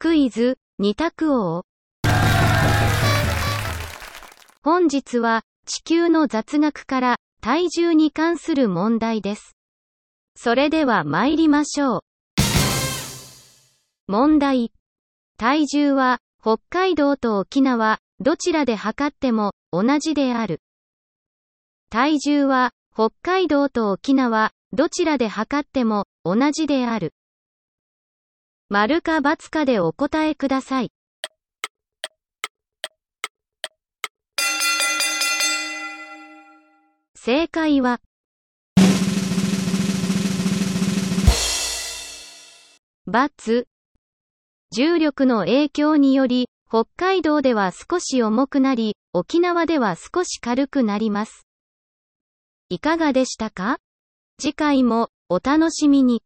クイズ、二択王。本日は、地球の雑学から、体重に関する問題です。それでは参りましょう。問題。体重は、北海道と沖縄、どちらで測っても、同じである。体重は、北海道と沖縄、どちらで測っても、同じである。丸か×かでお答えください。正解は、×。重力の影響により、北海道では少し重くなり、沖縄では少し軽くなります。いかがでしたか？次回もお楽しみに。